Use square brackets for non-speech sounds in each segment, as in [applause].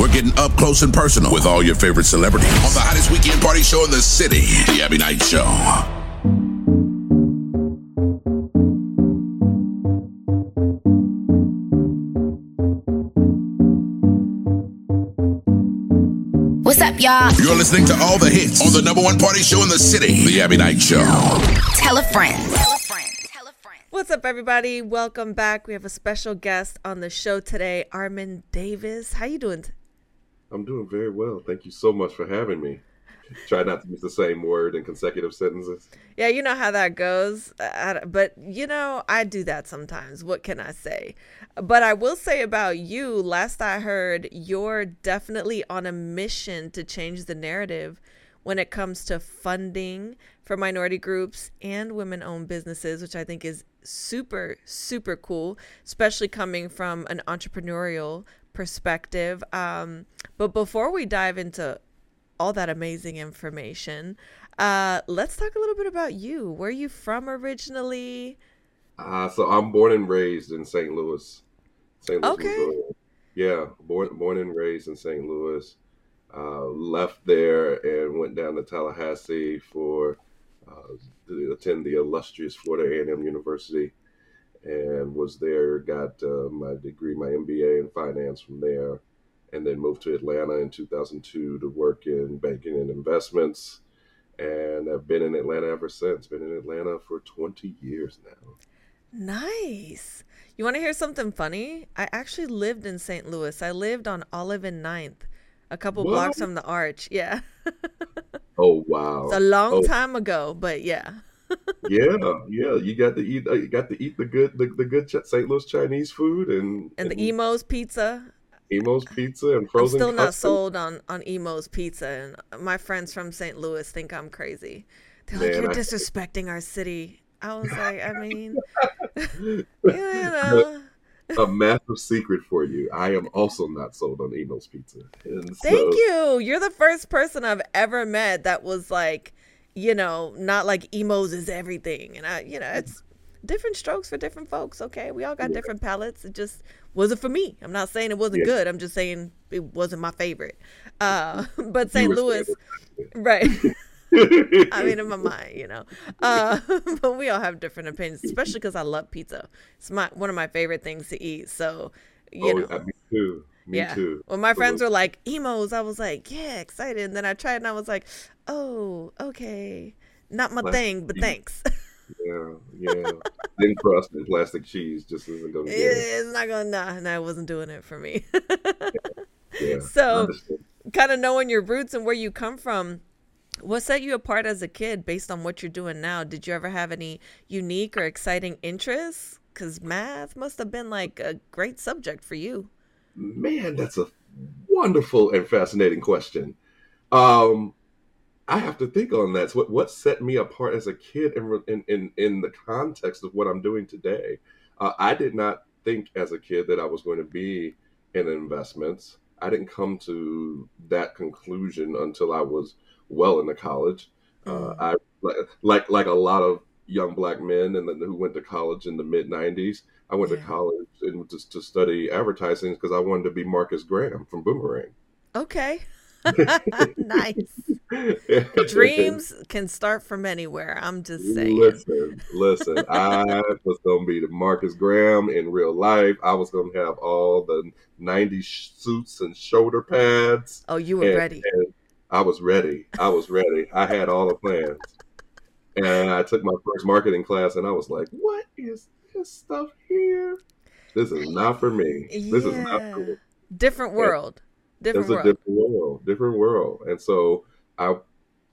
We're getting up close and personal with all your favorite celebrities on the hottest weekend party show in the city, The Abbie Knights Show. What's up, y'all? You're listening to all the hits on the number one party show in the city, The Abbie Knights Show. Tell a friend. Tell a friend. Tell a friend. What's up, everybody? Welcome back. We have a special guest on the show today, Armond Davis. How you doing? I'm doing very well. Thank you so much for having me. Try not to use the same word in consecutive sentences. Yeah, you know how that goes. Uh, but, you know, I do that sometimes. What can I say? But I will say about you, last I heard, you're definitely on a mission to change the narrative when it comes to funding for minority groups and women owned businesses, which I think is super, super cool, especially coming from an entrepreneurial perspective. Um, but before we dive into all that amazing information, uh, let's talk a little bit about you. Where are you from originally? Uh, so I'm born and raised in St. Louis. St. Louis, Okay. Missouri. Yeah, born born and raised in St. Louis. Uh, left there and went down to Tallahassee for uh, to attend the illustrious Florida A&M University, and was there. Got uh, my degree, my MBA in finance from there, and then moved to Atlanta in 2002 to work in banking and investments. And I've been in Atlanta ever since. Been in Atlanta for 20 years now. Nice. You want to hear something funny? I actually lived in St. Louis. I lived on Olive and Ninth, a couple blocks from the Arch. Yeah. [laughs] Oh wow! It's a long Oh, time ago, but yeah. Yeah, yeah. You got to eat. uh, You got to eat the good, the, the good St. Louis Chinese food and And the Imo's Pizza. Imo's Pizza and I'm frozen. still not custard. sold on on Imo's Pizza, and my friends from St. Louis think I'm crazy. They're like, Man, "You're I- disrespecting our city." I was like, I [laughs] mean, [laughs] you know. A massive secret for you. I am also not sold on Imo's Pizza. And so, Thank you. You're the first person I've ever met that was like, you know, not like Imo's is everything. And I, you know, it's different strokes for different folks. Okay. We all got different palettes. It just wasn't for me. I'm not saying it wasn't Yeah. good. I'm just saying it wasn't my favorite. Uh, [laughs] [laughs] but St. Louis, standard. right. [laughs] I mean, in my mind, you know. Uh, but we all have different opinions, especially because I love pizza. It's my one of my favorite things to eat. So, you oh, know. me too. Me yeah. too. When my friends were like Imo's, I was like, yeah, excited. And then I tried and I was like, oh, okay. Not my Well, thing, but you- thanks. [laughs] Yeah, yeah. Thin crust and plastic cheese just isn't going to get it. it's not gonna nah, nah, it wasn't doing it for me. Yeah. [laughs] So- kind of knowing your roots and where you come from, what set you apart as a kid based on what you're doing now? Did you ever have any unique or exciting interests? Because math must have been like a great subject for you. Man, that's a wonderful and fascinating question. Um, I have to think on that. So what what set me apart as a kid in in in, in the context of what I'm doing today? Uh, I did not think as a kid that I was going to be in investments. I didn't come to that conclusion until I was well into college. Uh, Mm. I like like like a lot of young black men and then who went to college in the mid '90s. I went Yeah. to college and to, to study advertising because I wanted to be Marcus Graham from Boomerang. Okay. [laughs] [laughs] nice. Dreams can start from anywhere. I'm just saying. Listen, listen. I was going to be the Marcus Graham in real life. I was going to have all the '90s suits and shoulder pads. Oh, you were and- ready. and I was ready. I was ready. I had all the plans. And I took my first marketing class and I was like, what is this stuff here? This is not for me. This is not me. Different world. Different It's a world. different world, different world. And so I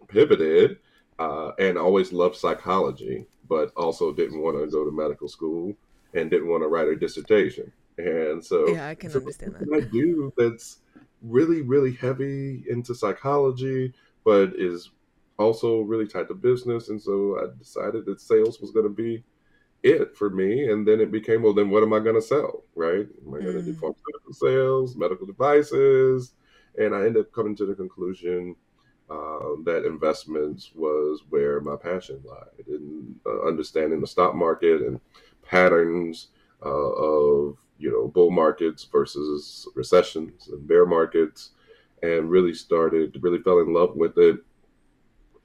pivoted uh, and always loved psychology, but also didn't want to go to medical school and didn't want to write a dissertation. And so, Yeah, I can so understand what that. I do that's really, really heavy into psychology, but is also really tied to business. And so I decided that sales was going to be it for me. And then it became, well, then what am I going to sell? Right? Am I going to do Mm. pharmaceutical sales, medical devices? And I ended up coming to the conclusion um, that investments was where my passion lied in uh, understanding the stock market and patterns uh, of you know, bull markets versus recessions and bear markets, and really started, really fell in love with it,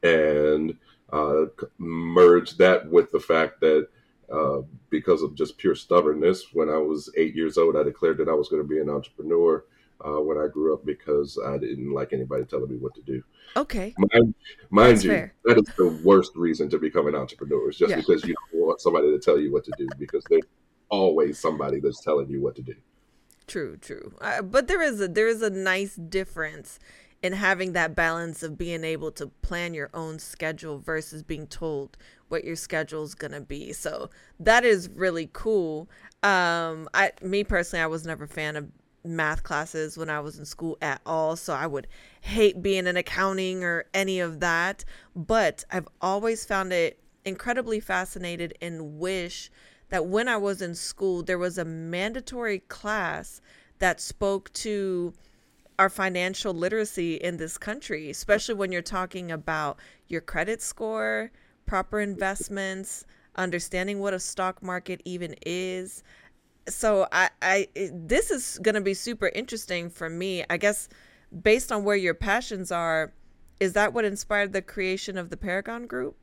and uh, merged that with the fact that uh, because of just pure stubbornness, when I was eight years old, I declared that I was going to be an entrepreneur. Uh, when I grew up, because I didn't like anybody telling me what to do. Okay. Mind, mind you, fair. that is the worst reason to become an entrepreneur. Is just yeah. because you don't want somebody to tell you what to do, because there's always somebody that's telling you what to do. True, true. Uh, but there is a there is a nice difference in having that balance of being able to plan your own schedule versus being told what your schedule is going to be. So that is really cool. Um I me personally I was never a fan of math classes when I was in school at all, so I would hate being in accounting or any of that, but I've always found it incredibly fascinated and wish that when I was in school there was a mandatory class that spoke to our financial literacy in this country, especially when you're talking about your credit score, proper investments, understanding what a stock market even is. So I, I this is going to be super interesting for me. I guess based on where your passions are, is that what inspired the creation of the Paragon Group?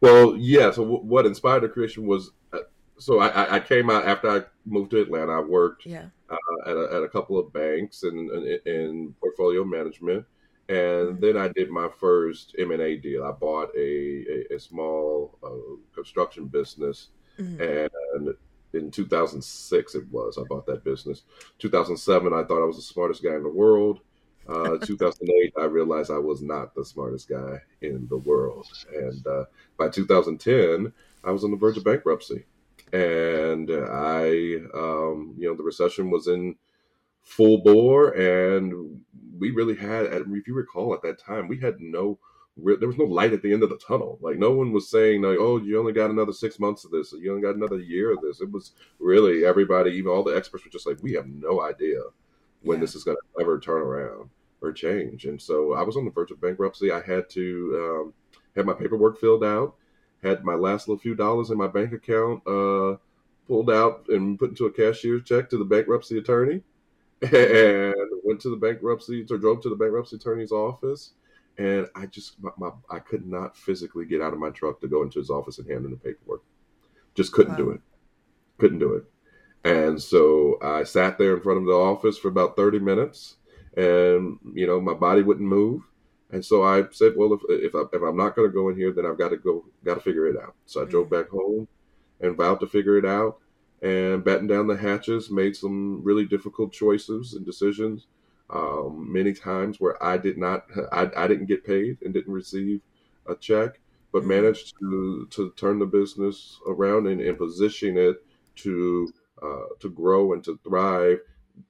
Well, yeah. So w- what inspired the creation was uh, so I, I, came out after I moved to Atlanta. I worked yeah. uh, at, a, at, a, couple of banks and in, portfolio management, and mm-hmm. then I did my first M and A deal. I bought a a, a small uh, construction business, mm-hmm. and in 2006 it was. I bought that business. 2007, I thought I was the smartest guy in the world. Uh, [laughs] 2008, I realized I was not the smartest guy in the world, and uh, by 2010, I was on the verge of bankruptcy and I, um, you know, the recession was in full bore, and we really had, if you recall, at that time, we had no, there was no light at the end of the tunnel. Like no one was saying, like, "Oh, you only got another six months of this, or you only got another year of this." It was really everybody, even all the experts, were just like, "We have no idea when yeah. this is going to ever turn around or change." And so I was on the verge of bankruptcy. I had to um, have my paperwork filled out had my last little few dollars in my bank account uh, pulled out and put into a cashier's check to the bankruptcy attorney. [laughs] And went to the bankruptcy or drove to the bankruptcy attorney's office. And i just my, my, i could not physically get out of my truck to go into his office and hand in the paperwork. Just couldn't wow. do it. Couldn't do it. And so i sat there in front of the office for about 30 minutes. And you know my body wouldn't move and so I said, well, if if, I, if I'm not going to go in here, then I've got to go, got to figure it out. So I mm-hmm. drove back home and vowed to figure it out and batten down the hatches, made some really difficult choices and decisions. Um, many times where I did not, I, I didn't get paid and didn't receive a check, but mm-hmm. managed to to turn the business around and, and position it to uh, to grow and to thrive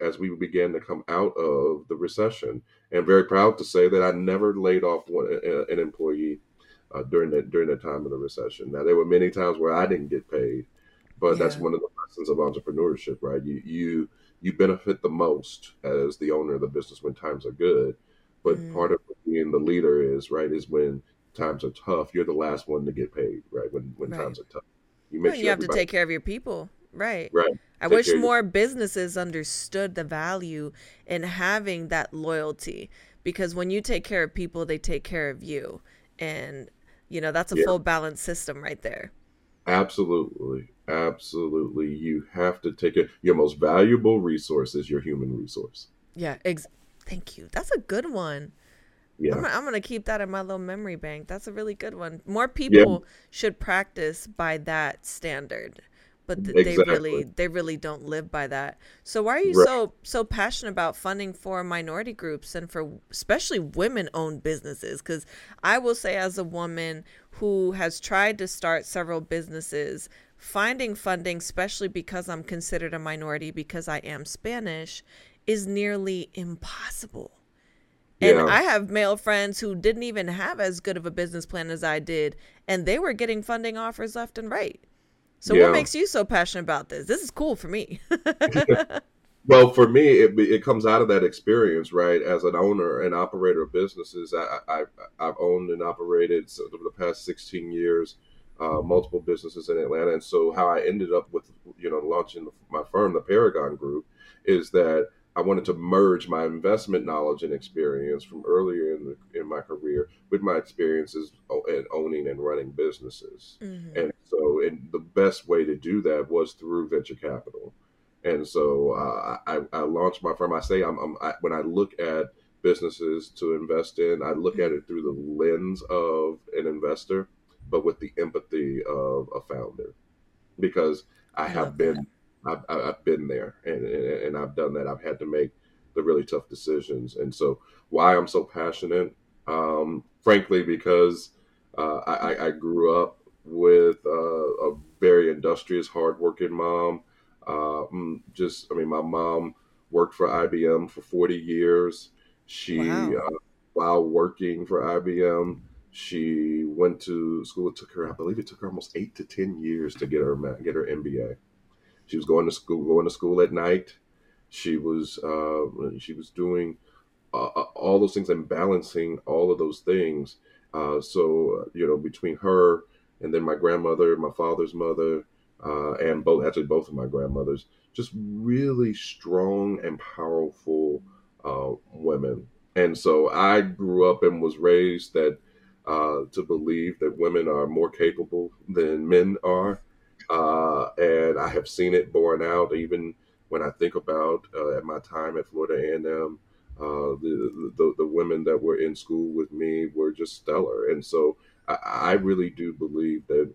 as we began to come out of the recession. And very proud to say that I never laid off one, an employee uh, during that during the time of the recession. Now there were many times where I didn't get paid, but yeah. that's one of the lessons of entrepreneurship, right? You you you benefit the most as the owner of the business when times are good, but mm. part of being the leader is right is when times are tough. You're the last one to get paid, right? When when right. times are tough, you make well, sure you have to take care of your people. Right. Right. I Take wish more businesses understood the value in having that loyalty because when you take care of people, they take care of you. And, you know, that's a yeah. full balance system right there. Absolutely. Absolutely. You have to take it. Your most valuable resource is your human resource. Yeah. Ex- Thank you. That's a good one. Yeah. I'm, I'm going to keep that in my little memory bank. That's a really good one. More people yeah. should practice by that standard but th- exactly. they really they really don't live by that so why are you right. so so passionate about funding for minority groups and for especially women owned businesses because i will say as a woman who has tried to start several businesses finding funding especially because i'm considered a minority because i am spanish is nearly impossible and yeah. I have male friends who didn't even have as good of a business plan as I did, and they were getting funding offers left and right. So yeah. what makes you so passionate about this? This is cool for me. [laughs] [laughs] well, for me, it, it comes out of that experience, right? As an owner and operator of businesses, I, I, I've owned and operated so over the past 16 years uh, multiple businesses in Atlanta. And so, how I ended up with you know launching my firm, the Paragon Group, is that I wanted to merge my investment knowledge and experience from earlier in the, in my career with my experiences in owning and running businesses. Mm-hmm. And so, and the best way to do that was through venture capital. And so, uh, I, I, launched my firm. I say I'm, I'm I, when I look at businesses to invest in, I look at it through the lens of an investor, but with the empathy of a founder, because I, I have been. That I've, I've been there and, and I've done that. I've had to make the really tough decisions. And so, why I'm so passionate, um, frankly, because uh, I, I, grew up with uh, a very industrious, hardworking mom. Uh, just, I mean, my mom worked for IBM for 40 years. She, wow. Uh, while working for IBM, she went to school. It took her, I believe, it took her almost eight to 10 years to get her get her MBA. She was going to school, going to school at night. She was uh, she was doing uh, uh all those things and balancing all of those things. Uh, so uh, you know, between her and then my grandmother, my father's mother, uh, and both actually both of my grandmothers, just really strong and powerful women. And so I grew up and was raised that to believe that women are more capable than men are. Uh, and I have seen it borne out even when I think about uh, at my time at Florida A&M. Uh, the, the, the women that were in school with me were just stellar, and so I, I really do believe that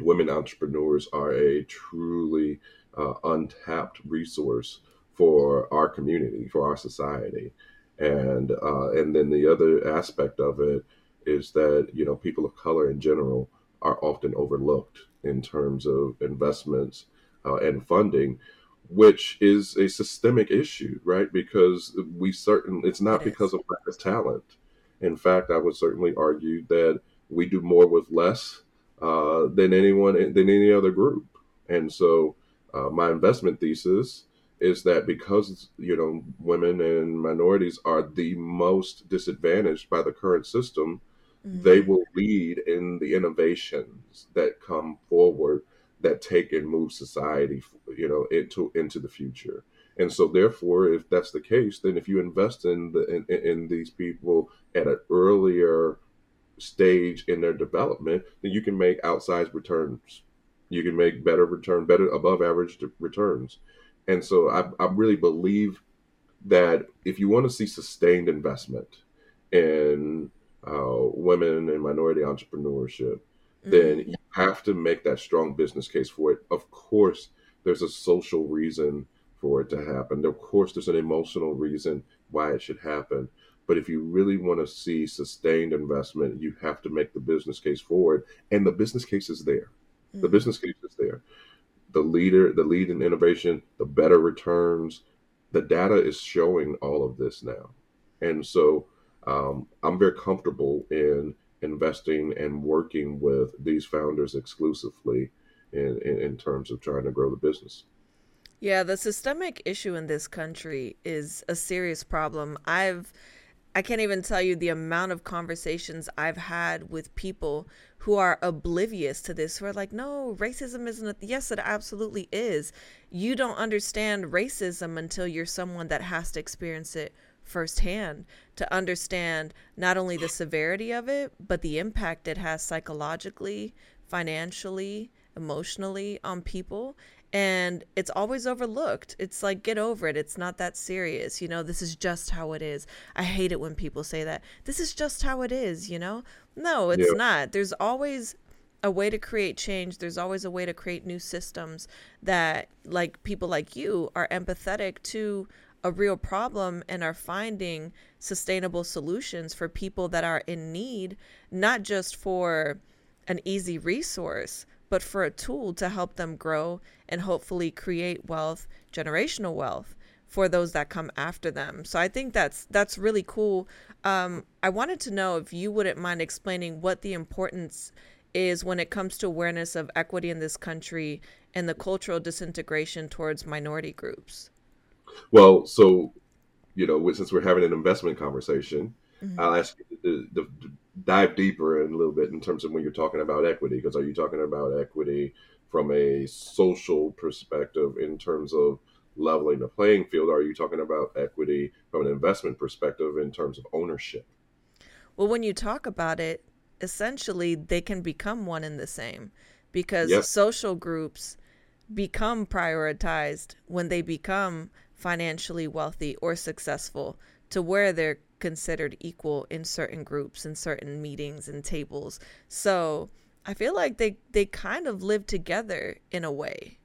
women entrepreneurs are a truly uh, untapped resource for our community, for our society, and uh, and then the other aspect of it is that you know people of color in general are often overlooked in terms of investments uh, and funding, which is a systemic issue, right? Because we certain it's not because of lack of talent. In fact, I would certainly argue that we do more with less uh, than anyone than any other group. And so, uh, my investment thesis is that because you know women and minorities are the most disadvantaged by the current system, Mm-hmm. They will lead in the innovations that come forward that take and move society, you know, into into the future. And so, therefore, if that's the case, then if you invest in the in, in these people at an earlier stage in their development, then you can make outsized returns. You can make better return, better above average returns. And so, I, I really believe that if you want to see sustained investment in uh, women and minority entrepreneurship, mm-hmm. then you have to make that strong business case for it. Of course, there's a social reason for it to happen. Of course, there's an emotional reason why it should happen. But if you really want to see sustained investment, you have to make the business case for it. And the business case is there. Mm-hmm. The business case is there. The leader, the lead in innovation, the better returns, the data is showing all of this now. And so um, I'm very comfortable in investing and working with these founders exclusively in, in, in terms of trying to grow the business. Yeah, the systemic issue in this country is a serious problem. I've I can't even tell you the amount of conversations I've had with people who are oblivious to this, who are like, no, racism isn't a th-. yes, it absolutely is. You don't understand racism until you're someone that has to experience it firsthand to understand not only the severity of it, but the impact it has psychologically, financially, emotionally on people. And it's always overlooked. It's like, get over it. It's not that serious. You know, this is just how it is. I hate it when people say that. This is just how it is, you know? No, it's yeah. not. There's always a way to create change. There's always a way to create new systems that, like, people like you are empathetic to a real problem and are finding sustainable solutions for people that are in need, not just for an easy resource, but for a tool to help them grow and hopefully create wealth, generational wealth for those that come after them. So I think that's that's really cool. Um, I wanted to know if you wouldn't mind explaining what the importance is when it comes to awareness of equity in this country and the cultural disintegration towards minority groups. Well, so you know, since we're having an investment conversation, mm-hmm. I'll ask you the, the, dive deeper in a little bit in terms of when you're talking about equity, because are you talking about equity from a social perspective in terms of leveling the playing field? Or are you talking about equity from an investment perspective in terms of ownership? Well, when you talk about it, essentially they can become one and the same because Yep. social groups become prioritized when they become financially wealthy or successful to where they're considered equal in certain groups and certain meetings and tables. So I feel like they, they kind of live together in a way.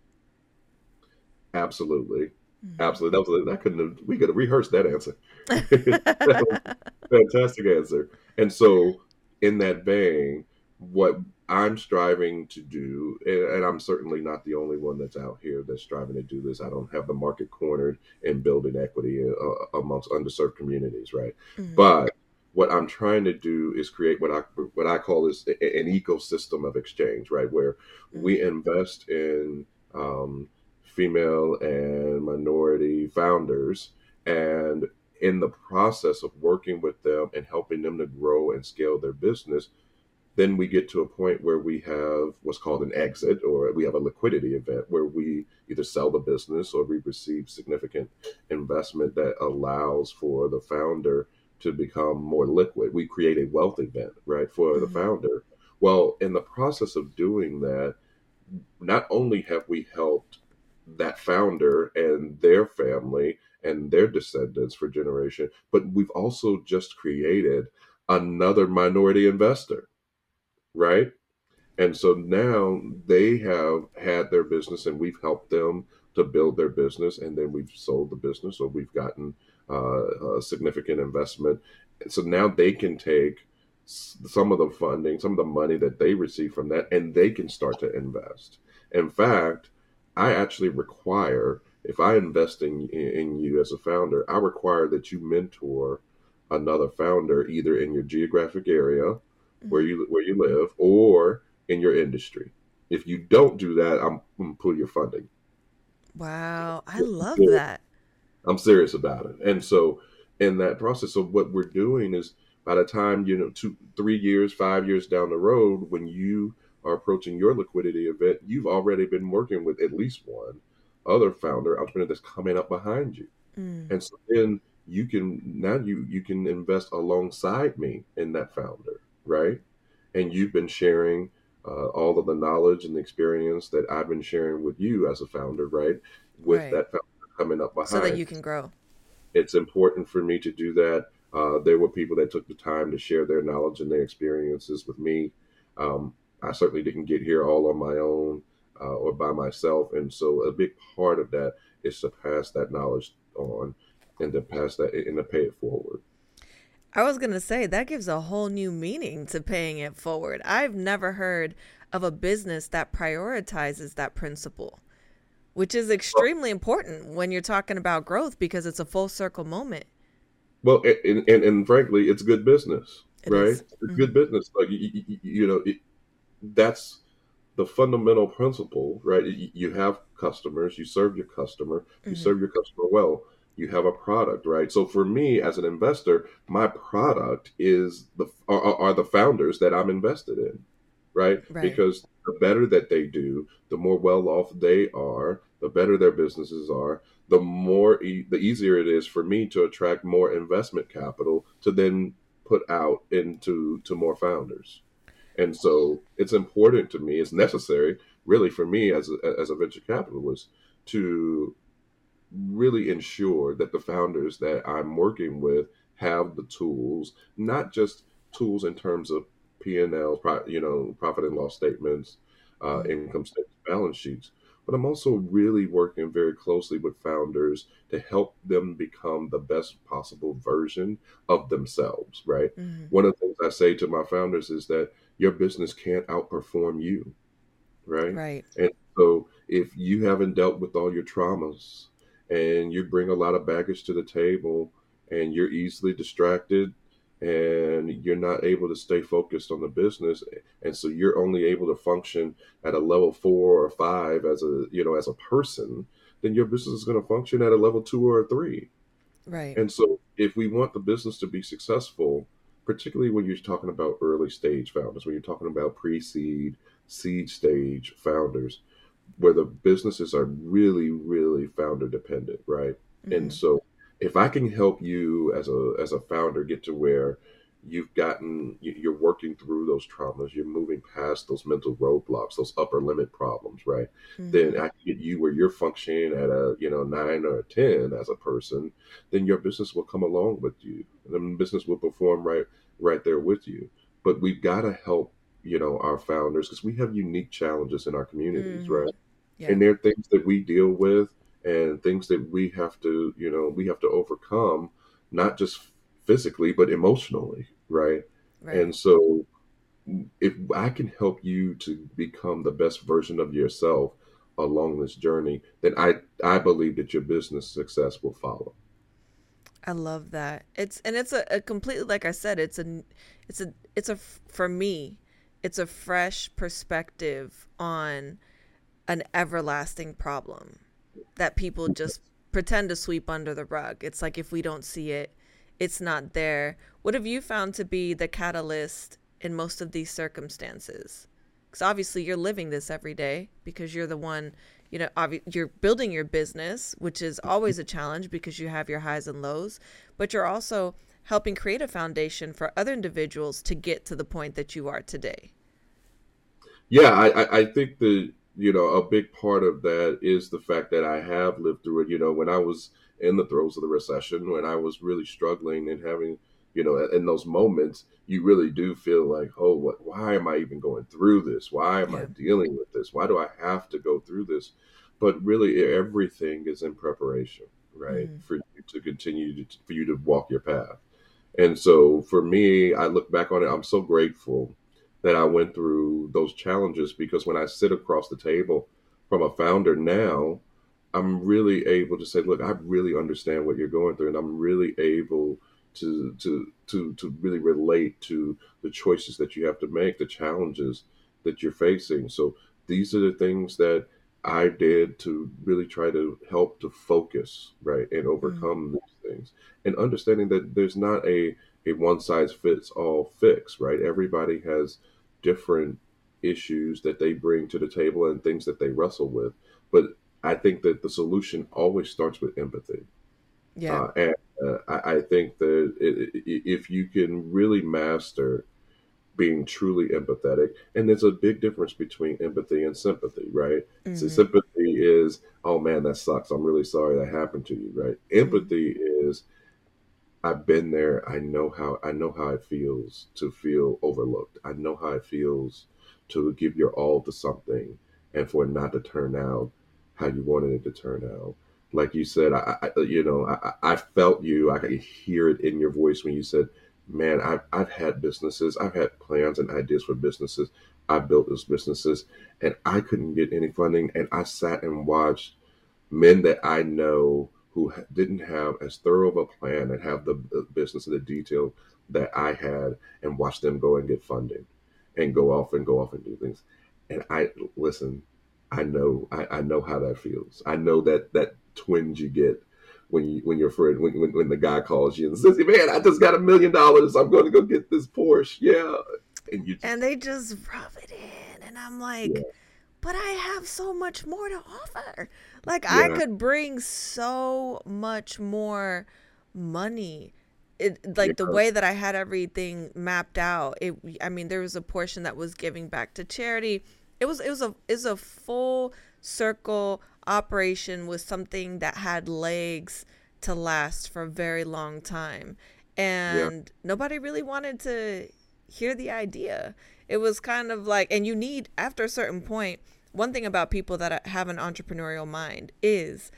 Absolutely. Mm-hmm. Absolutely. That was that couldn't have, we could have rehearsed that answer. [laughs] [laughs] That Fantastic answer. And so, in that vein, what I'm striving to do, and, I'm certainly not the only one that's out here that's striving to do this. I don't have the market cornered in building equity uh, amongst underserved communities, right? Mhm. But what I'm trying to do is create what I what I call is an ecosystem of exchange, right? Where we invest in um, female and minority founders, and in the process of working with them and helping them to grow and scale their business, then we get to a point where we have what's called an exit or we have a liquidity event where we either sell the business or we receive significant investment that allows for the founder to become more liquid. We create a wealth event, right, for the Mhm. founder. Well, in the process of doing that, not only have we helped that founder and their family and their descendants for generation, but we've also just created another minority investor, right? And so now they have had their business and we've helped them to build their business and then we've sold the business or we've gotten uh, a significant investment. So now they can take some of the funding, some of the money that they receive from that, and they can start to invest. In fact, I actually require, if I invest in, in you as a founder, I require that you mentor another founder either in your geographic area where you where you live or in your industry. If you don't do that, I'm going to pull your funding. Wow, I love Yeah. that. I'm serious about it. And so in that process, so what we're doing is by the time, you know, two, three years, five years down the road, when you are approaching your liquidity event, you've already been working with at least one other founder entrepreneur that's coming up behind you. Mm. And so then you can now you you can invest alongside me in that founder, right? And you've been sharing uh, all of the knowledge and the experience that I've been sharing with you as a founder, right? With Right. that founder coming up behind So that you can grow. it's important for me to do that. Uh, there were people that took the time to share their knowledge and their experiences with me. Um, I certainly didn't get here all on my own uh, or by myself, and so a big part of that is to pass that knowledge on and to pass that and to pay it forward. I was going to say that gives a whole new meaning to paying it forward. I've never heard of a business that prioritizes that principle, which is extremely important when you're talking about growth because it's a full circle moment. Well, and and, and frankly, it's good business, It right? is. It's good business. Like you, you, you know, it, that's the fundamental principle, right? You, have customers, you serve your customer, you Mhm. serve your customer well. You have a product, right? So for me as an investor, my product is the are, are the founders that I'm invested in, right? Right. Because the better that they do, the more well off they are, the better their businesses are, the more e- the easier it is for me to attract more investment capital to then put out into to more founders. And so it's important to me, it's necessary really for me as a, as a venture capitalist to really ensure that the founders that I'm working with have the tools, not just tools in terms of P&L, you know, profit and loss statements, uh, Mhm. income statements, balance sheets, but I'm also really working very closely with founders to help them become the best possible version of themselves, right? Mhm. One of the things I say to my founders is that your business can't outperform you, right? Right. And so if you haven't dealt with all your traumas and you bring a lot of baggage to the table and you're easily distracted and you're not able to stay focused on the business and so you're only able to function at a level 4 or 5 as a you know as a person then your business is going to function at a level 2 or a 3 Right. and so, if we want the business to be successful, particularly when you're talking about early stage founders, when you're talking about pre seed, seed stage founders, where the businesses are really, really founder dependent, right? Mm-hmm. And so if I can help you as a as a founder get to where you've gotten you're working through those traumas you're moving past those mental roadblocks those upper limit problems right mm-hmm. then i can get you where you're functioning at a you know nine or a ten as a person then your business will come along with you and then business will perform right right there with you but we've got to help you know our founders because we have unique challenges in our communities mm-hmm. right yeah. and there are things that we deal with and things that we have to you know we have to overcome not just physically but emotionally right, right. and so if i can help you to become the best version of yourself along this journey then i i believe that your business success will follow i love that it's and it's a, a completely like i said it's a it's a it's a for me it's a fresh perspective on an everlasting problem that people just pretend to sweep under the rug. It's like if we don't see it, it's not there. What have you found to be the catalyst in most of these circumstances? Because obviously you're living this every day because you're the one, you know, obvi- you're building your business, which is always a challenge because you have your highs and lows, but you're also helping create a foundation for other individuals to get to the point that you are today. Yeah, I, I think the you know, a big part of that is the fact that I have lived through it. You know, when I was in the throes of the recession, when I was really struggling and having, you know, in those moments, you really do feel like, oh, what? Why am I even going through this? Why am yeah. I dealing with this? Why do I have to go through this? But really, everything is in preparation, right, mm-hmm. for you to continue to, for you to walk your path. And so, for me, I look back on it. I'm so grateful that I went through those challenges because when I sit across the table from a founder now, I'm really able to say, look, I really understand what you're going through, and I'm really able to to to to really relate to the choices that you have to make, the challenges that you're facing. So these are the things that I did to really try to help to focus, right, and overcome mm-hmm. these things, and understanding that there's not a a one size fits all fix, right? Everybody has different issues that they bring to the table and things that they wrestle with. But I think that the solution always starts with empathy. Yeah. Uh, and uh, I, I, think that it, it, if you can really master being truly empathetic, and there's a big difference between empathy and sympathy, right? Mm-hmm. So sympathy is, oh man, that sucks. I'm really sorry that happened to you, right? Mm-hmm. Empathy is, I've been there. I know how I know how it feels to feel overlooked. I know how it feels to give your all to something and for it not to turn out how you wanted it to turn out. Like you said, I, I you know, I, I felt you. I could hear it in your voice when you said, "Man, I've I've had businesses. I've had plans and ideas for businesses. I built those businesses, and I couldn't get any funding. And I sat and watched men that I know who didn't have as thorough of a plan and have the business and the detail that I had and watch them go and get funding and go off and go off and do things. And I listen, I know I, I know how that feels. I know that that twinge you get when you when your friend when, when, when the guy calls you and says, Man, I just got a million dollars. I'm gonna go get this Porsche. Yeah. And you just, And they just rub it in and I'm like yeah but I have so much more to offer. Like yeah. I could bring so much more money. It like yeah. the way that I had everything mapped out. It I mean there was a portion that was giving back to charity. It was it was a is a full circle operation with something that had legs to last for a very long time. And yeah. nobody really wanted to hear the idea. It was kind of like, and you need, after a certain point, one thing about people that have an entrepreneurial mind is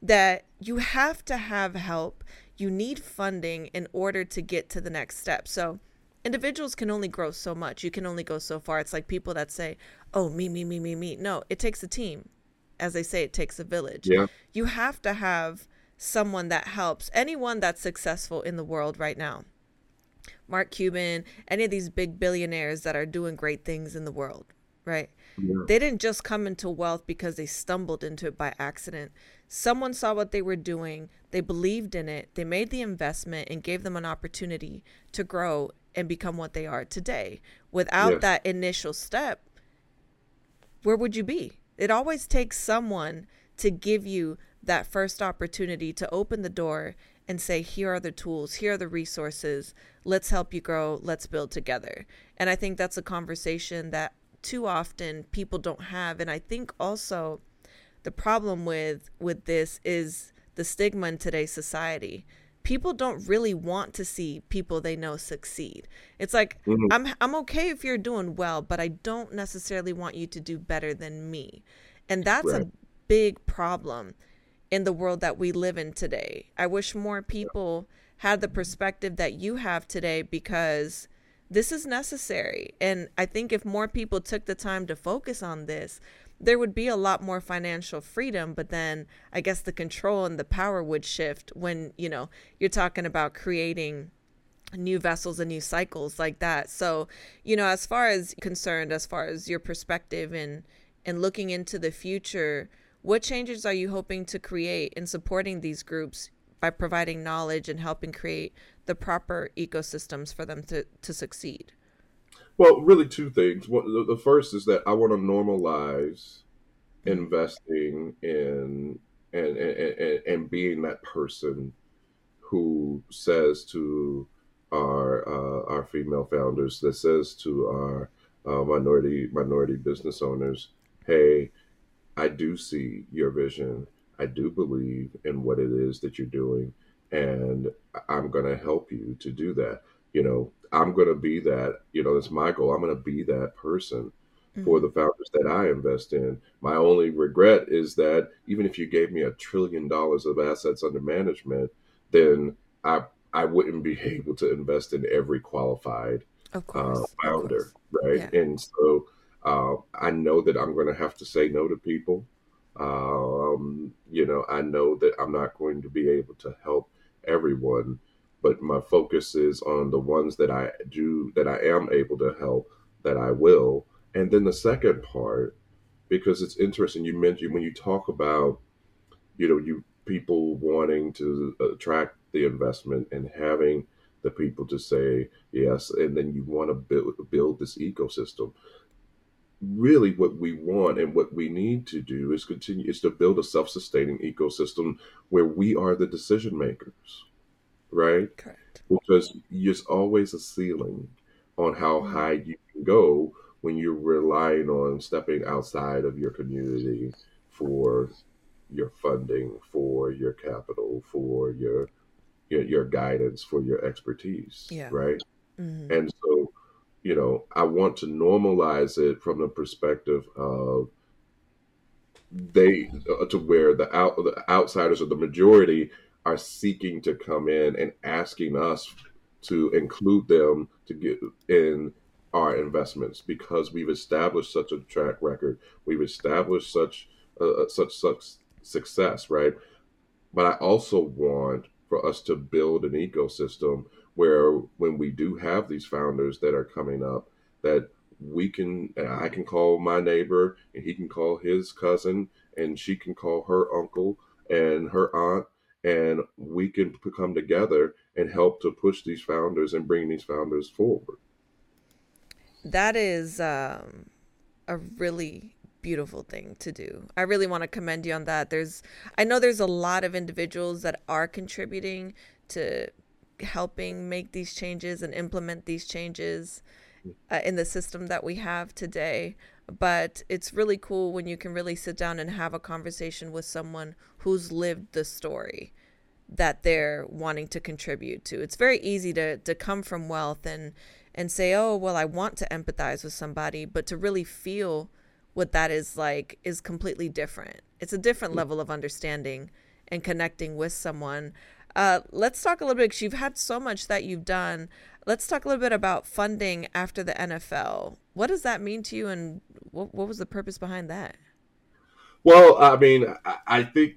that you have to have help. You need funding in order to get to the next step. So, individuals can only grow so much. You can only go so far. It's like people that say, "Oh, me, me, me, me, me." No, it takes a team. As they say, it takes a village. Yeah. You have to have someone that helps. Anyone that's successful in the world right now. Mark Cuban, any of these big billionaires that are doing great things in the world, right? Yeah. They didn't just come into wealth because they stumbled into it by accident. Someone saw what they were doing, they believed in it, they made the investment and gave them an opportunity to grow and become what they are today. Without Yes. that initial step, where would you be? It always takes someone to give you that first opportunity to open the door and say, here are the tools, here are the resources, let's help you grow, let's build together. And I think that's a conversation that too often people don't have. And I think also the problem with with this is the stigma in today's society. People don't really want to see people they know succeed. It's like Mhm. I'm I'm okay if you're doing well, but I don't necessarily want you to do better than me. And that's a big problem in the world that we live in today. I wish more people had the perspective that you have today because this is necessary. And I think if more people took the time to focus on this, there would be a lot more financial freedom, but then I guess the control and the power would shift when, you know, you're talking about creating new vessels and new cycles like that. So, you know, as far as concerned, as far as your perspective and and looking into the future, what changes are you hoping to create in supporting these groups by providing knowledge and helping create the proper ecosystems for them to, to succeed? Well, really, two things. One, the, the first is that I want to normalize investing in and, and and and being that person who says to our uh, our female founders, that says to our uh, minority minority business owners, "Hey, I do see your vision. I do believe in what it is that you're doing, and I'm going to help you to do that. You know, I'm going to be that. You know, that's my goal. I'm going to be that person for the founders that I invest in. My only regret is that even if you gave me a trillion dollars of assets under management, then I I wouldn't be [laughs] able to invest in every qualified uh, course. of founder, right? Yeah. And so uh, I know that I'm going to have to say no to people. Um, you know, I know that I'm not going to be able to help everyone, but my focus is on the ones that I do, that I am able to help, that I will. And then the second part, because it's interesting, you mentioned when you talk about, you know, you people wanting to attract the investment and having the people to say yes, and then you want to build build this ecosystem. Really, what we want and what we need to do is continue is to build a self-sustaining ecosystem where we are the decision makers, right? Correct. Because there's always a ceiling on how Mhm. high you can go when you're relying on stepping outside of your community for your funding, for your capital, for your your, your guidance, for your expertise, Yeah. right? hmm And so, you know, I want to normalize it from the perspective of they uh, to where the out the outsiders or the majority are seeking to come in and asking us to include them to get in our investments because we've established such a track record. We've established such uh, such such success right? But i also want for us to build an ecosystem where when we do have these founders that are coming up that we can i can call my neighbor and he can call his cousin and she can call her uncle and her aunt and we can come together and help to push these founders and bring these founders forward That is um, a really beautiful thing to do. I really want to commend you on that. There's, I know there's a lot of individuals that are contributing to helping make these changes and implement these changes uh, in the system that we have today. But it's really cool when you can really sit down and have a conversation with someone who's lived the story that they're wanting to contribute to. It's very easy to to come from wealth and and say, "Oh, well, I want to empathize with somebody," but to really feel what that is like is completely different. It's a different level of understanding and connecting with someone. Uh, let's talk a little bit. Cause you've had so much that you've done. Let's talk a little bit about funding after the NFL. What does that mean to you, and what what was the purpose behind that? Well, I mean, I, I think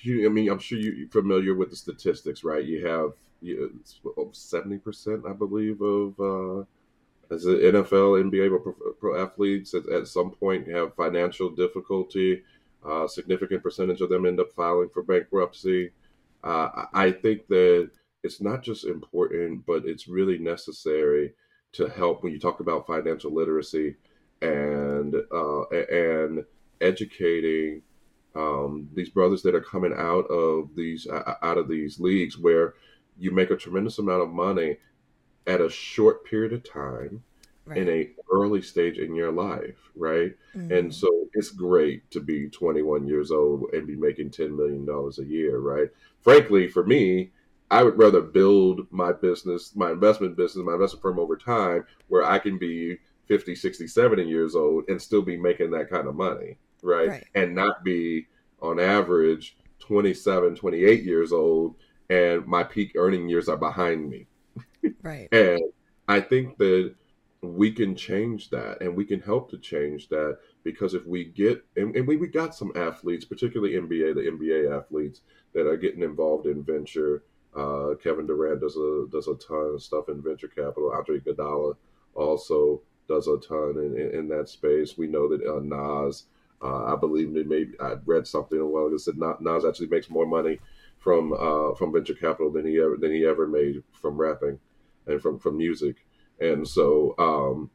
you. I mean, I'm sure you're familiar with the statistics, right? You have seventy percent, I believe, of uh, as an NFL, NBA, pro, pro athletes at, at some point have financial difficulty. Uh, significant percentage of them end up filing for bankruptcy. Uh, I think that it's not just important, but it's really necessary to help when you talk about financial literacy and uh, and educating um, these brothers that are coming out of these out of these leagues where you make a tremendous amount of money at a short period of time right. in a early stage in your life right mm-hmm. and so it's great to be 21 years old and be making 10 million dollars a year right? Frankly for me i would rather build my business my investment business my investment firm over time where i can be 50 60 70 years old and still be making that kind of money right, right. and not be on average 27 28 years old and my peak earning years are behind me. Right. And i think that we can change that and we can help to change that because if we get and, and we, we got some athletes particularly nba the nba athletes that are getting involved in venture. Uh, kevin durant does a does a ton of stuff in venture capital. Andre Iguodala also does a ton in, in, in that space. We know that uh, nas uh, i believe maybe i read something a while ago said nas actually makes more money from uh, from venture capital than he ever than he ever made from rapping and from from music. And so um,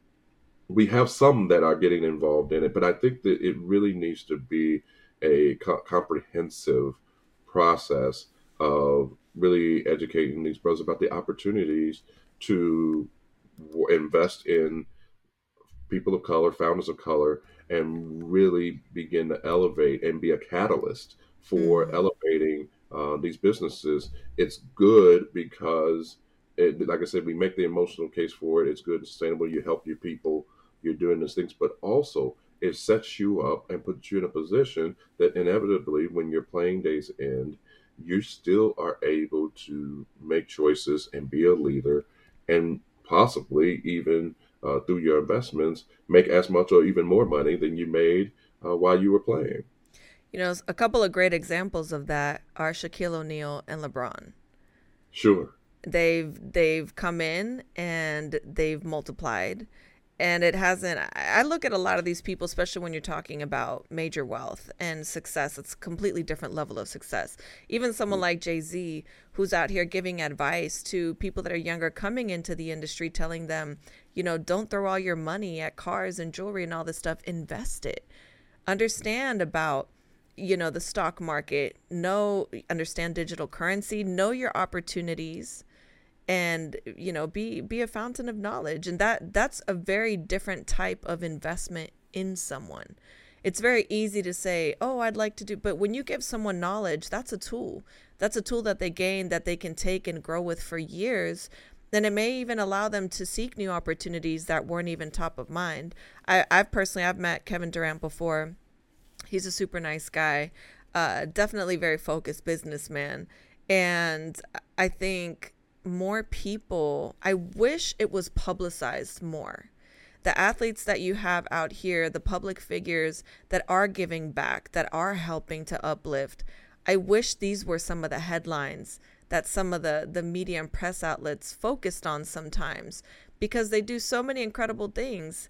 we have some that are getting involved in it, but I think that it really needs to be a co- comprehensive process of really educating these brothers about the opportunities to w- invest in people of color, founders of color, and really begin to elevate and be a catalyst for mm-hmm. elevating uh, these businesses. It's good because it, like I said, we make the emotional case for it. It's good and sustainable. You help your people. You're doing these things, but also it sets you up and puts you in a position that inevitably, when your playing days end, you still are able to make choices and be a leader, and possibly even uh, through your investments make as much or even more money than you made uh, while you were playing. You know, a couple of great examples of that are Shaquille O'Neal and LeBron. Sure they've they've come in and they've multiplied and it hasn't i look at a lot of these people especially when you're talking about major wealth and success it's a completely different level of success even someone mm. like jay-z who's out here giving advice to people that are younger coming into the industry telling them you know don't throw all your money at cars and jewelry and all this stuff invest it understand about you know the stock market know understand digital currency know your opportunities and you know be be a fountain of knowledge. And that that's a very different type of investment in someone. It's very easy to say oh i'd like to do but when you give someone knowledge that's a tool. That's a tool that they gain that they can take and grow with for years. Then it may even allow them to seek new opportunities that weren't even top of mind. I, i've personally i've met kevin durant before. He's a super nice guy uh, definitely very focused businessman. And i think more people, I wish it was publicized more. The athletes that you have out here, the public figures that are giving back, that are helping to uplift, I wish these were some of the headlines that some of the, the media and press outlets focused on sometimes because they do so many incredible things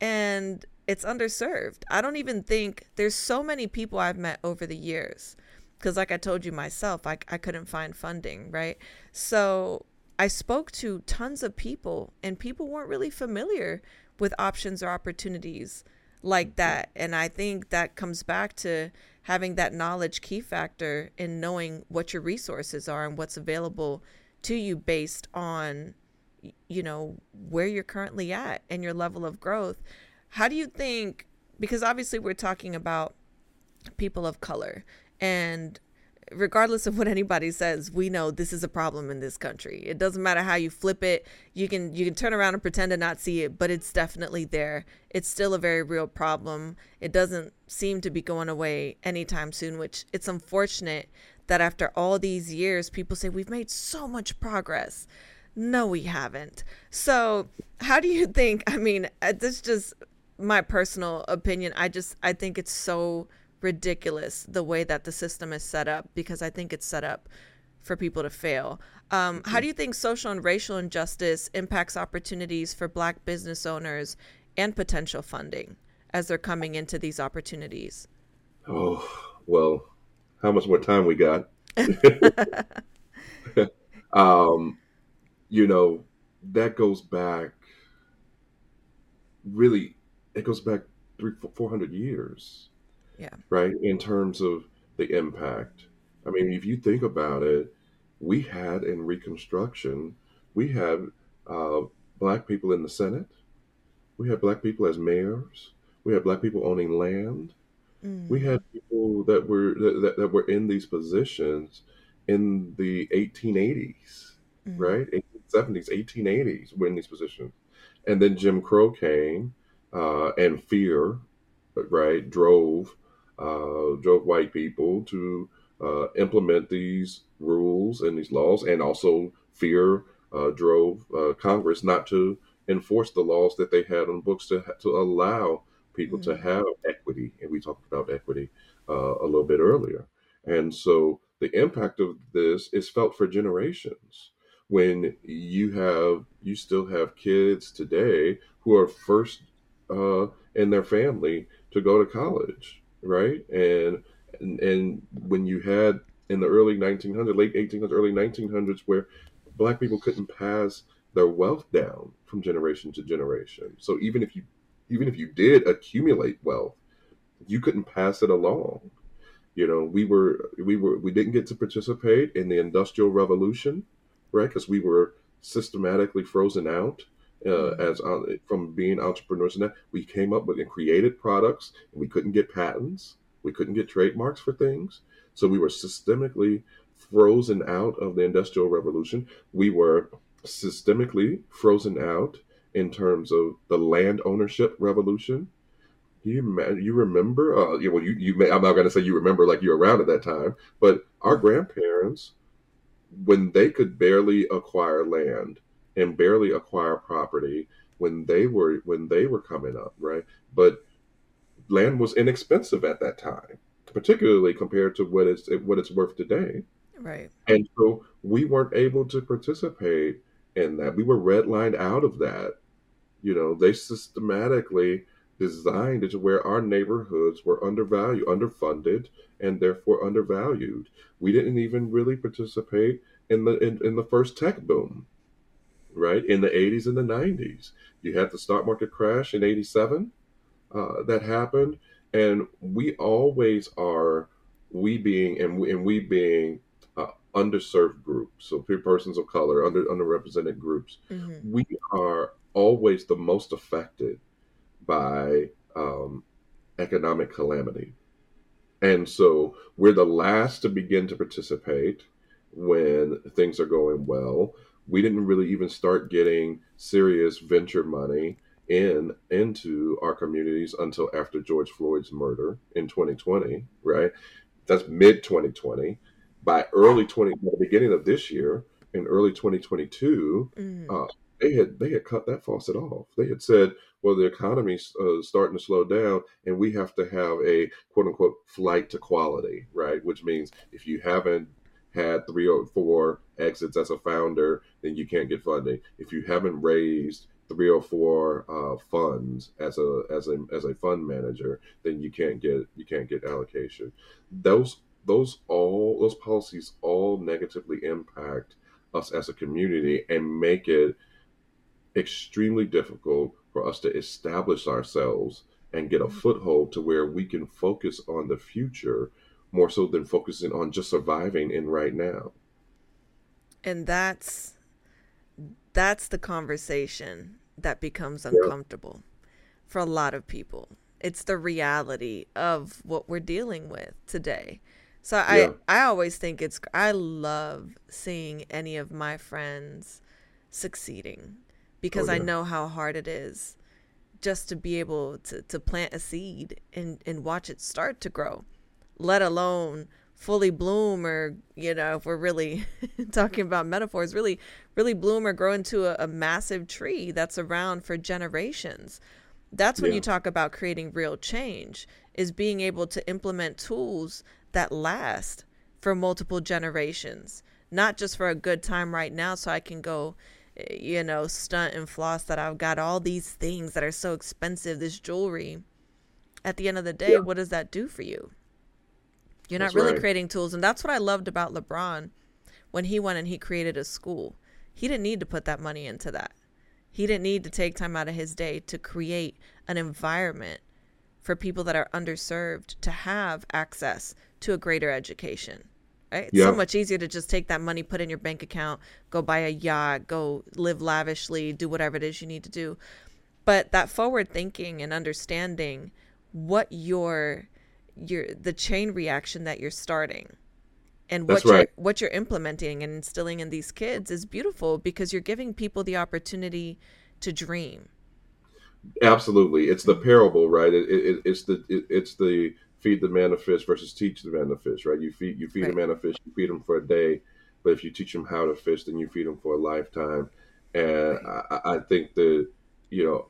and it's underserved. I don't even think there's so many people I've met over the years because like i told you myself I, I couldn't find funding right? So i spoke to tons of people and people weren't really familiar with options or opportunities like mm-hmm. that. And i think that comes back to having that knowledge key factor in knowing what your resources are and what's available to you based on you know where you're currently at and your level of growth. How do you think because obviously we're talking about people of color and regardless of what anybody says, we know this is a problem in this country. It doesn't matter how you flip it. You can you can turn around and pretend to not see it, but it's definitely there. It's still a very real problem. It doesn't seem to be going away anytime soon, which it's unfortunate that after all these years people say we've made so much progress. No, we haven't. So, how do you [laughs] think, I mean, uh, this just my personal opinion. I just I think it's so ridiculous the way that the system is set up because I think it's set up for people to fail. Um, how do you think social and racial injustice impacts opportunities for Black business owners and potential funding as they're coming into these opportunities? Oh, well, how much more time we got? [laughs] Um, you know, that goes back really, it goes back three, four hundred years. Yeah. Right. In terms of the impact. I mean, if you think about it, we had in Reconstruction, we had uh, black people in the Senate. We had black people as mayors. We had black people owning land. Mm. We had people that were that, that were in these positions in the 1880s, Mhm. right? 1870s, 1880s, were in these positions, and then Jim Crow came, uh, and fear, right, drove uh, drove white people to uh, implement these rules and these laws, and also fear uh, drove uh, Congress not to enforce the laws that they had on books to to allow people to Mhm. have equity. And we talked about equity uh, a little bit earlier. And so the impact of this is felt for generations. When you have, you still have kids today who are first uh, in their family to go to college, right? And and, and when you had in the early 1900s, late 1800s, early 1900s, where black people couldn't pass their wealth down from generation to generation. So even if you even if you did accumulate wealth, you couldn't pass it along. You know, we were we were we didn't get to participate in the industrial revolution, right? Because we were systematically frozen out uh, as uh, from being entrepreneurs. And that we came up with and created products, and we couldn't get patents, we couldn't get trademarks for things, so we were systemically frozen out of the industrial revolution. We were systemically frozen out in terms of the land ownership revolution. You you remember? Uh, yeah, well, you you may, I'm not going to say you remember like you were around at that time, but our grandparents, when they could barely acquire land and barely acquire property, when they were when they were coming up, right? But land was inexpensive at that time, particularly compared to what it's what it's worth today. Right. And so we weren't able to participate in that. We were redlined out of that. You know, they systematically designed it to where our neighborhoods were undervalued, underfunded, and therefore undervalued. We didn't even really participate in the in, in the first tech boom, right? In the 80s and the 90s. You had the stock market crash in 87 uh, that happened. And we always are, we being, and we, and we being uh, underserved groups, so pe- persons of color, under underrepresented groups, hmm we are always the most affected by um, economic calamity. And so we're the last to begin to participate when things are going well. We didn't really even start getting serious venture money in into our communities until after George Floyd's murder in 2020, right? That's mid 2020. By early 20, by the beginning of this year, in early 2022, hmm uh, they had they had cut that faucet off. They had said, "Well, the economy's uh, starting to slow down, and we have to have a quote unquote flight to quality, right? Which means if you haven't had three or four exits as a founder, then you can't get funding. If you haven't raised three or four uh, funds as a as a as a fund manager, then you can't get you can't get allocation. Those those all those policies all negatively impact us as a community and make it extremely difficult for us to establish ourselves and get a foothold to where we can focus on the future more so than focusing on just surviving in right now. And that's that's the conversation that becomes uncomfortable for a lot of people. It's the reality of what we're dealing with today. So I Yeah. I always think it's I love seeing any of my friends succeeding because oh, I yeah. know how hard it is just to be able to, to plant a seed and, and watch it start to grow, let alone fully bloom or, you know, if we're really [laughs] talking about metaphors, really, really bloom or grow into a, a massive tree that's around for generations. That's when Yeah. you talk about creating real change is being able to implement tools that last for multiple generations, not just for a good time right now so I can go eh, you know, stunt and floss that I've got all these things that are so expensive, this jewelry. At the end of the day, Yeah. what does that do for you? You're not That's really right. creating tools. And that's what I loved about LeBron when he went and he created a school. He didn't need to put that money into that. He didn't need to take time out of his day to create an environment for people that are underserved to have access to a greater education. Right? It's Yeah. so much easier to just take that money, put in your bank account, go buy a yacht, go live lavishly, do whatever it is you need to do. But that forward thinking and understanding what your your the chain reaction that you're starting and what you're right. what you're implementing and instilling in these kids is beautiful because you're giving people the opportunity to dream. Absolutely, it's the parable, right? It, it, it's the it, it's the feed the man a fish versus teach the man a fish, right? You feed you feed a man a fish, you feed him for a day, but if you teach him how to fish, then you feed him for a lifetime. And I, I I think that you know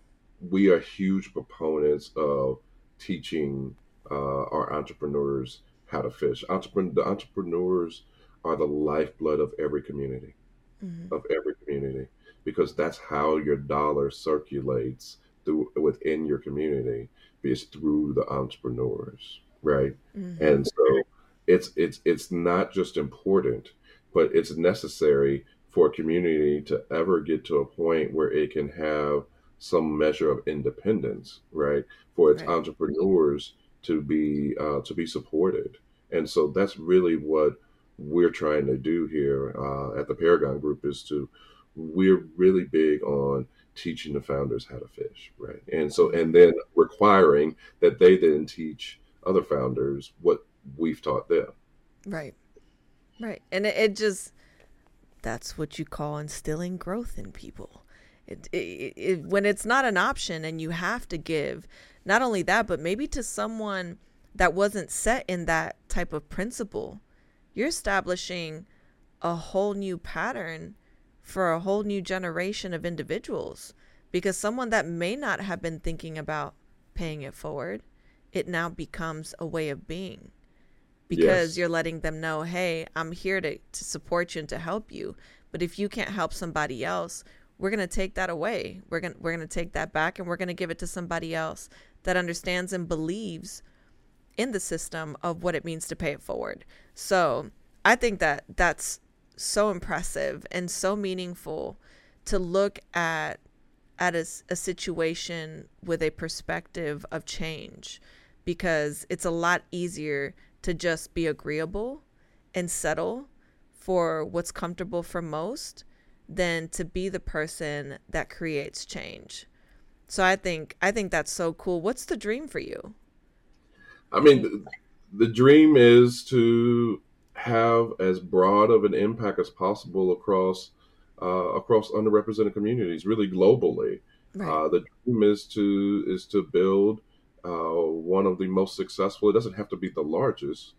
we are huge proponents of teaching uh, our entrepreneurs how to fish. Entrepreneur, the entrepreneurs are the lifeblood of every community Mhm. of every community because that's how your dollar circulates through within your community is through the entrepreneurs right Mhm. and so it's it's it's not just important but it's necessary for a community to ever get to a point where it can have some measure of independence right for its Right. entrepreneurs to be uh, to be supported and so that's really what we're trying to do here uh, at the paragon group is to we're really big on teaching the founders how to fish right and so and then requiring that they then teach other founders what we've taught them Right. Right. And it, it just that's what you call instilling growth in people. It, it, it, when it's not an option and you have to give, not only that, but maybe to someone that wasn't set in that type of principle, you're establishing a whole new pattern for a whole new generation of individuals. Because someone that may not have been thinking about paying it forward, it now becomes a way of being because Yes. you're letting them know, hey, I'm here to, to support you and to help you. But if you can't help somebody else, we're gonna take that away. We're gonna we're gonna take that back and we're gonna give it to somebody else that understands and believes in the system of what it means to pay it forward. So I think that that's so impressive and so meaningful to look at at a situation with a perspective of change because it's a lot easier to just be agreeable and settle for what's comfortable for most than to be the person that creates change. So I think I think that's so cool. What's the dream for you? i mean the, the dream is to have as broad of an impact as possible across uh, across underrepresented communities really globally Uh, the dream is to is to build uh, one of the most successful. It doesn't have to be the largest,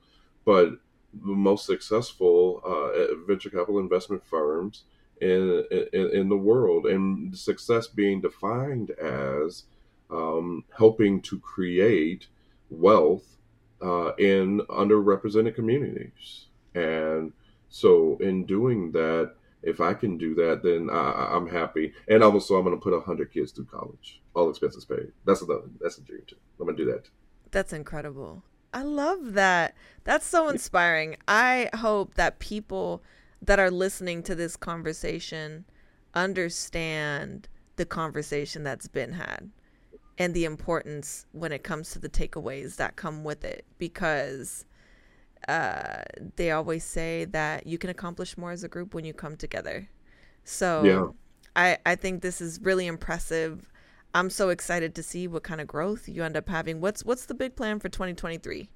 but the most successful uh, venture capital investment firms in, in in the world, and success being defined as um, helping to create wealth uh, in underrepresented communities. And so, in doing that, if I can do that, then I, I'm happy. And also, I'm going to put hundred kids through college, all expenses paid. That's a that's a dream too. I'm going to do that. That's incredible. I love that. That's so inspiring. I hope that people that are listening to this conversation understand the conversation that's been had and the importance when it comes to the takeaways that come with it because uh, they always say that you can accomplish more as a group when you come together. So Yeah. I, I think this is really impressive. I'm so excited to see what kind of growth you end up having. What's what's the big plan for 2023?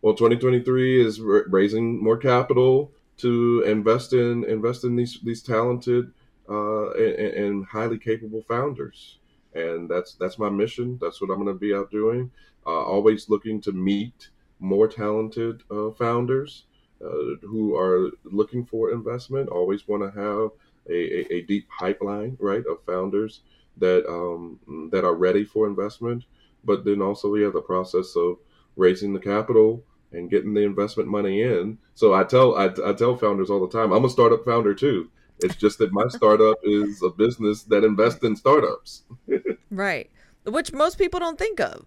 Well, 2023 is ra- raising more capital to invest in invest in these these talented uh, and, and highly capable founders, and that's that's my mission. That's what I'm going to be out doing. Uh, always looking to meet more talented uh, founders uh, who are looking for investment. Always want to have a, a, a deep pipeline, right, of founders that um, that are ready for investment. But then also we have the process of raising the capital and getting the investment money in. So I tell I, I tell founders all the time, I'm a startup founder too. It's just that my startup is a business that invests in startups. [laughs] Right. Which most people don't think of.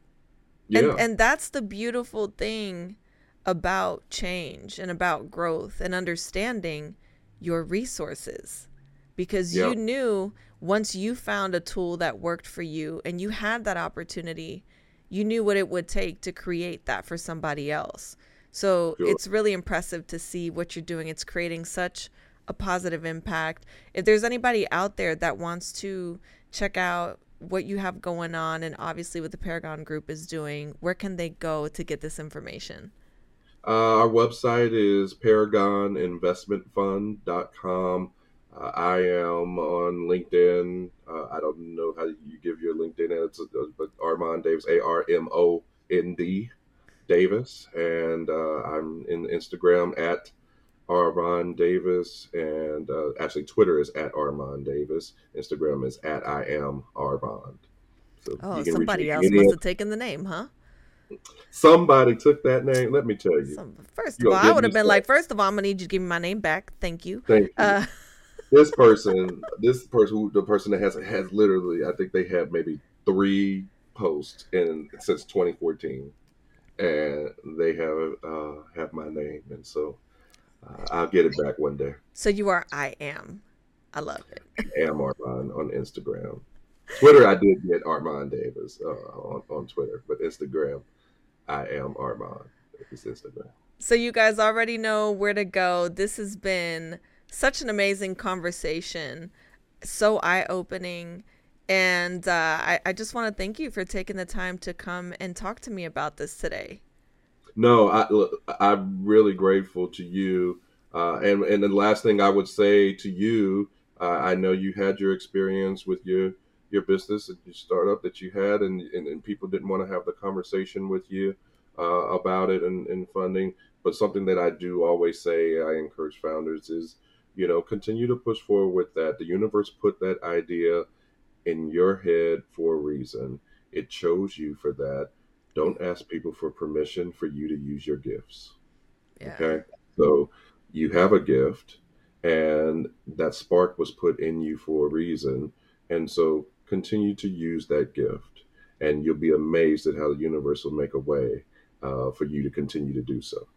Yeah, And and that's the beautiful thing about change and about growth and understanding your resources because Yep. you knew once you found a tool that worked for you and you had that opportunity, you knew what it would take to create that for somebody else. So Sure. it's really impressive to see what you're doing. It's creating such a positive impact. If there's anybody out there that wants to check out what you have going on and obviously what the Paragon Group is doing, where can they go to get this information? Uh, our website is paragoninvestmentfund.com. Uh, I am on LinkedIn. Uh, I don't know how you give your LinkedIn. It's uh, but Armond Davis, A R M O N D Davis, and uh, I'm in Instagram at Armond Davis, and uh, actually Twitter is at Armond Davis. Instagram is at I am Armond. So Oh, you can reach somebody else must have taken the name, huh? Somebody took that name. Let me tell you. Some, first of all, I would have been like, first of all, I'm gonna need you to give me my name back. Thank you. Thank you. Uh, this person, this person, who the person that has has literally, I think they have maybe three posts in since 2014, and they have uh, have my name, and so uh, I'll get it back one day. so you are I am. I love it. I am Armond on Instagram, Twitter. I did get Armond Davis uh, on on Twitter, but Instagram, I am Armond. It's Instagram. So you guys already know where to go. This has been such an amazing conversation, so eye opening. And uh, I, I just want to thank you for taking the time to come and talk to me about this today. No, I, I'm really grateful to you. Uh, and and the last thing I would say to you, uh, I know you had your experience with your your business and your startup that you had, and, and, and people didn't want to have the conversation with you uh, about it and, and funding. But something that I do always say, I encourage founders is, you know, continue to push forward with that. The universe put that idea in your head for a reason. It chose you for that. Don't ask people for permission for you to use your gifts. Yeah. Okay. So you have a gift, and that spark was put in you for a reason. And so continue to use that gift, and you'll be amazed at how the universe will make a way uh, for you to continue to do so.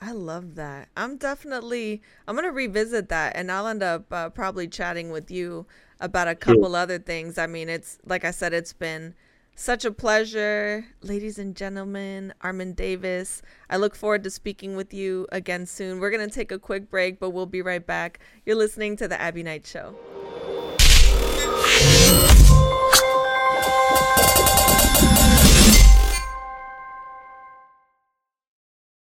I love that. I'm definitely I'm gonna revisit that, and I'll end up uh, probably chatting with you about a couple other things. I mean, it's like I said, it's been such a pleasure, ladies and gentlemen. Armond Davis. I look forward to speaking with you again soon. We're gonna take a quick break, but we'll be right back. You're listening to the Abbie Knight Show.